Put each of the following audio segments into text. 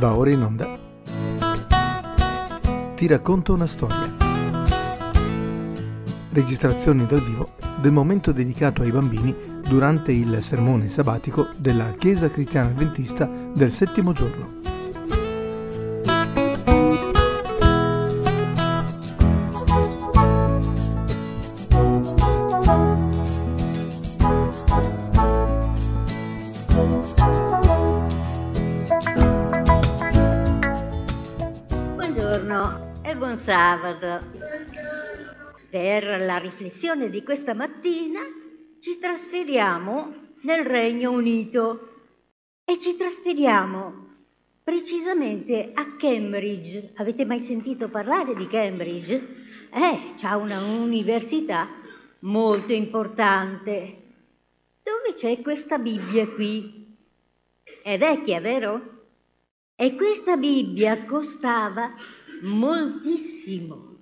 Va ora in onda. Ti racconto una storia. Registrazioni dal vivo del momento dedicato ai bambini durante il sermone sabbatico della Chiesa Cristiana Adventista del settimo giorno. Buon sabato. Per la riflessione di questa mattina ci trasferiamo nel Regno Unito e ci trasferiamo precisamente a Cambridge. Avete mai sentito parlare di Cambridge? Eh, c'ha una università molto importante. Dove c'è questa Bibbia qui? È vecchia, vero? E questa Bibbia costava moltissimo.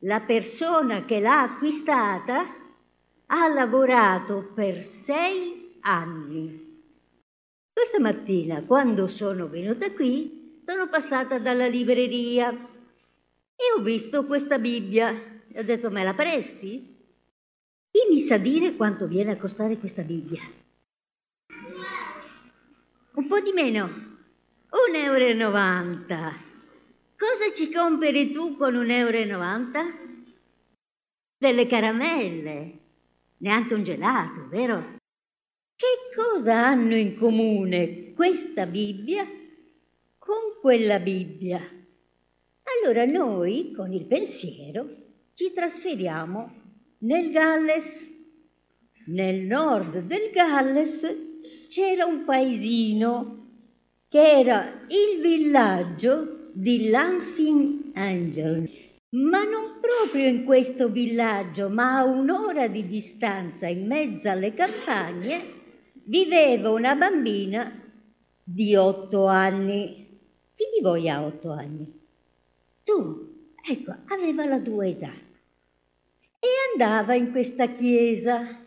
La persona che l'ha acquistata ha lavorato per sei anni. Questa mattina, quando sono venuta qui, sono passata dalla libreria e ho visto questa Bibbia. E ho detto, me la presti? Chi mi sa dire quanto viene a costare questa Bibbia? Un po' di meno, un euro novanta. Cosa ci compri tu con un euro novanta? Delle caramelle, neanche un gelato, vero? Che cosa hanno in comune questa Bibbia con quella Bibbia? Allora noi, con il pensiero, ci trasferiamo nel Galles. Nel nord del Galles c'era un paesino che era il villaggio di Lansing Angel, ma non proprio in questo villaggio, ma a un'ora di distanza in mezzo alle campagne, viveva una bambina di otto anni. Chi di voi ha otto anni? Tu, ecco, aveva la tua età. E andava in questa chiesa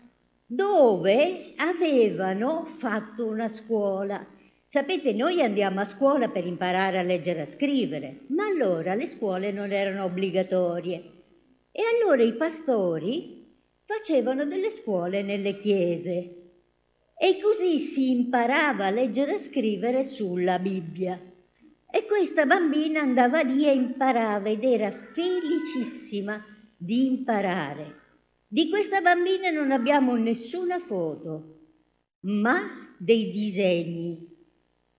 dove avevano fatto una scuola Sapete, noi andiamo a scuola per imparare a leggere e a scrivere, ma allora le scuole non erano obbligatorie. E allora i pastori facevano delle scuole nelle chiese e così si imparava a leggere e scrivere sulla Bibbia. E questa bambina andava lì e imparava ed era felicissima di imparare. Di questa bambina non abbiamo nessuna foto, ma dei disegni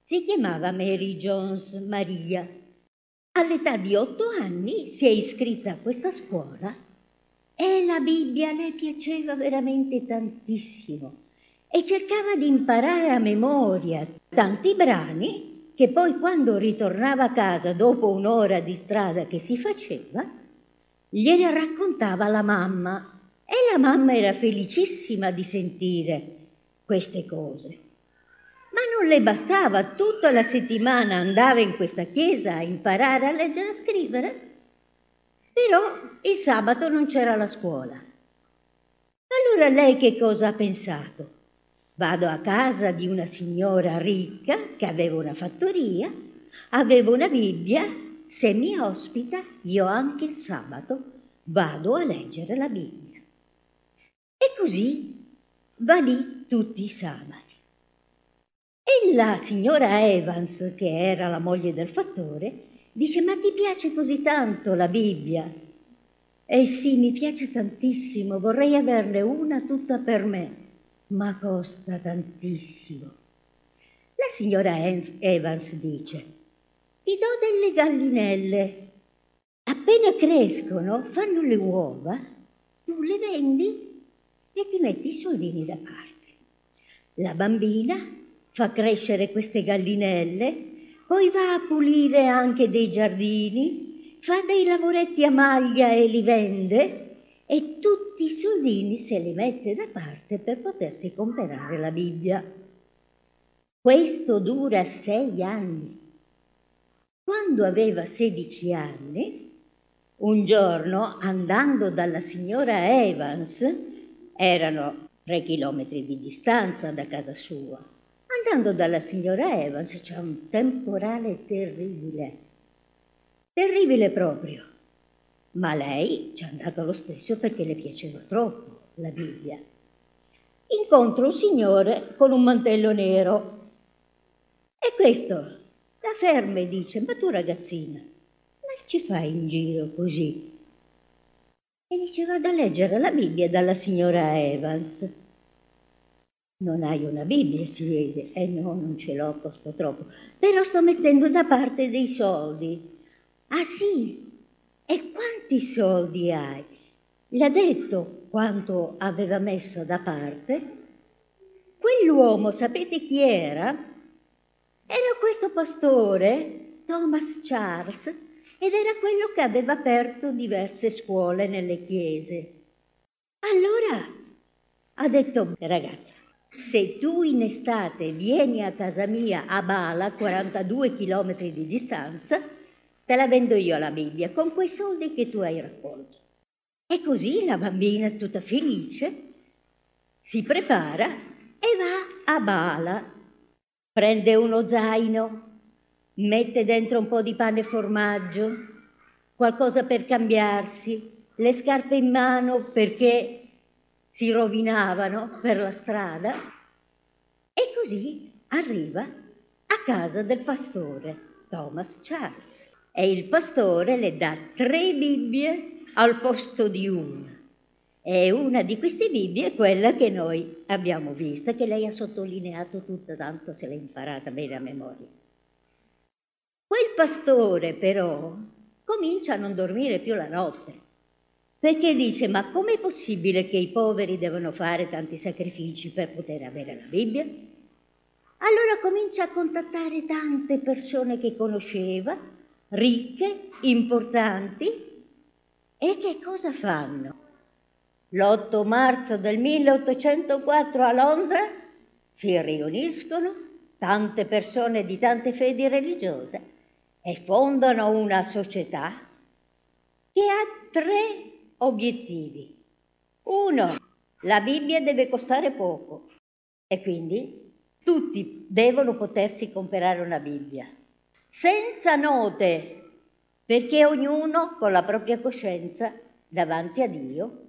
si chiamava Mary Jones Maria. All'età di otto anni si è iscritta a questa scuola e la Bibbia le piaceva veramente tantissimo e cercava di imparare a memoria tanti brani che poi quando ritornava a casa dopo un'ora di strada che si faceva, gliene raccontava la mamma e la mamma era felicissima di sentire queste cose. Non le bastava, tutta la settimana andava in questa chiesa a imparare a leggere e a scrivere. Però il sabato non c'era la scuola. Allora lei che cosa ha pensato? Vado a casa di una signora ricca che aveva una fattoria, aveva una Bibbia, se mi ospita io anche il sabato vado a leggere la Bibbia. E così va lì tutti i sabati. E la signora Evans, che era la moglie del fattore, dice, ma ti piace così tanto la Bibbia? Eh sì, mi piace tantissimo, vorrei averne una tutta per me, ma costa tantissimo. La signora Evans dice, ti do delle gallinelle, appena crescono, fanno le uova, tu le vendi e ti metti i soldini da parte. La bambina fa crescere queste gallinelle, poi va a pulire anche dei giardini, fa dei lavoretti a maglia e li vende e tutti i soldini se li mette da parte per potersi comprare la Bibbia. Questo dura sei anni. Quando aveva sedici anni, un giorno, andando dalla signora Evans, erano tre chilometri di distanza da casa sua, andando dalla signora Evans c'è un temporale terribile, terribile proprio. Ma lei ci è andata lo stesso perché le piaceva troppo la Bibbia. Incontro un signore con un mantello nero e questo la ferma e dice, ma tu ragazzina, ma ci fai in giro così? E dice, vado a leggere la Bibbia dalla signora Evans. Non hai una Bibbia, si vede. Eh no, non ce l'ho, costa troppo. Però sto mettendo da parte dei soldi. Ah sì? E quanti soldi hai? Le ha detto quanto aveva messo da parte. Quell'uomo, sapete chi era? Era questo pastore, Thomas Charles, ed era quello che aveva aperto diverse scuole nelle chiese. Allora ha detto, ragazza, se tu in estate vieni a casa mia a Bala, 42 chilometri di distanza, te la vendo io la Bibbia con quei soldi che tu hai raccolto. E così la bambina, tutta felice, si prepara e va a Bala. Prende uno zaino, mette dentro un po' di pane e formaggio, qualcosa per cambiarsi, le scarpe in mano perché si rovinavano per la strada e così arriva a casa del pastore Thomas Charles e il pastore le dà tre Bibbie al posto di una. E una di queste Bibbie è quella che noi abbiamo vista, che lei ha sottolineato tutta, tanto se l'ha imparata bene a memoria. Quel pastore però comincia a non dormire più la notte, perché dice ma com'è possibile che i poveri devono fare tanti sacrifici per poter avere la Bibbia? Allora comincia a contattare tante persone che conosceva, ricche, importanti, e che cosa fanno? L'8 marzo del 1804 a Londra si riuniscono tante persone di tante fedi religiose e fondano una società che ha tre obiettivi. Uno, la Bibbia deve costare poco e quindi tutti devono potersi comprare una Bibbia, senza note, perché ognuno con la propria coscienza davanti a Dio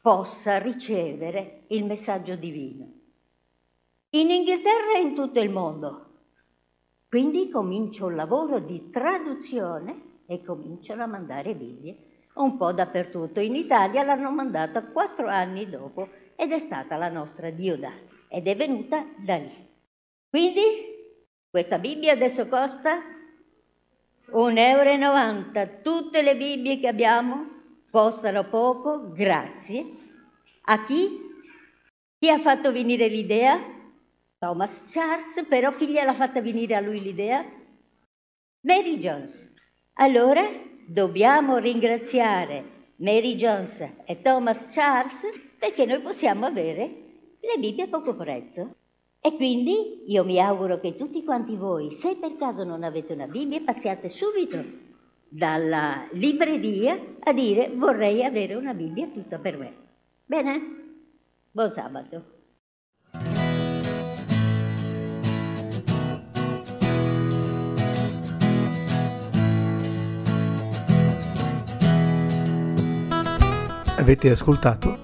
possa ricevere il messaggio divino. In Inghilterra e in tutto il mondo quindi comincio un lavoro di traduzione e cominciano a mandare Bibbie un po' dappertutto. In Italia l'hanno mandata quattro anni dopo ed è stata la nostra Diodata ed è venuta da lì. Quindi questa Bibbia adesso costa 1,90 euro. Tutte le Bibbie che abbiamo costano poco, grazie. A chi? Chi ha fatto venire l'idea? Thomas Charles, però chi gliel'ha fatta venire a lui l'idea? Mary Jones. Allora dobbiamo ringraziare Mary Jones e Thomas Charles perché noi possiamo avere le Bibbie a poco prezzo. E quindi io mi auguro che tutti quanti voi, se per caso non avete una Bibbia, passiate subito dalla libreria a dire vorrei avere una Bibbia tutta per me. Bene? Buon sabato. Avete ascoltato?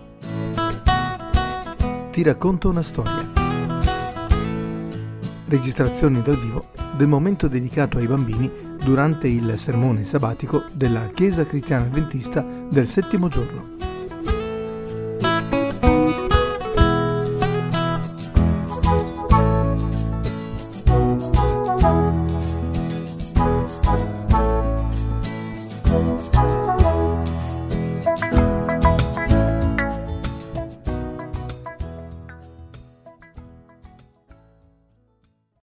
Ti racconto una storia. Registrazioni dal vivo del momento dedicato ai bambini durante il sermone sabbatico della Chiesa Cristiana Adventista del settimo giorno.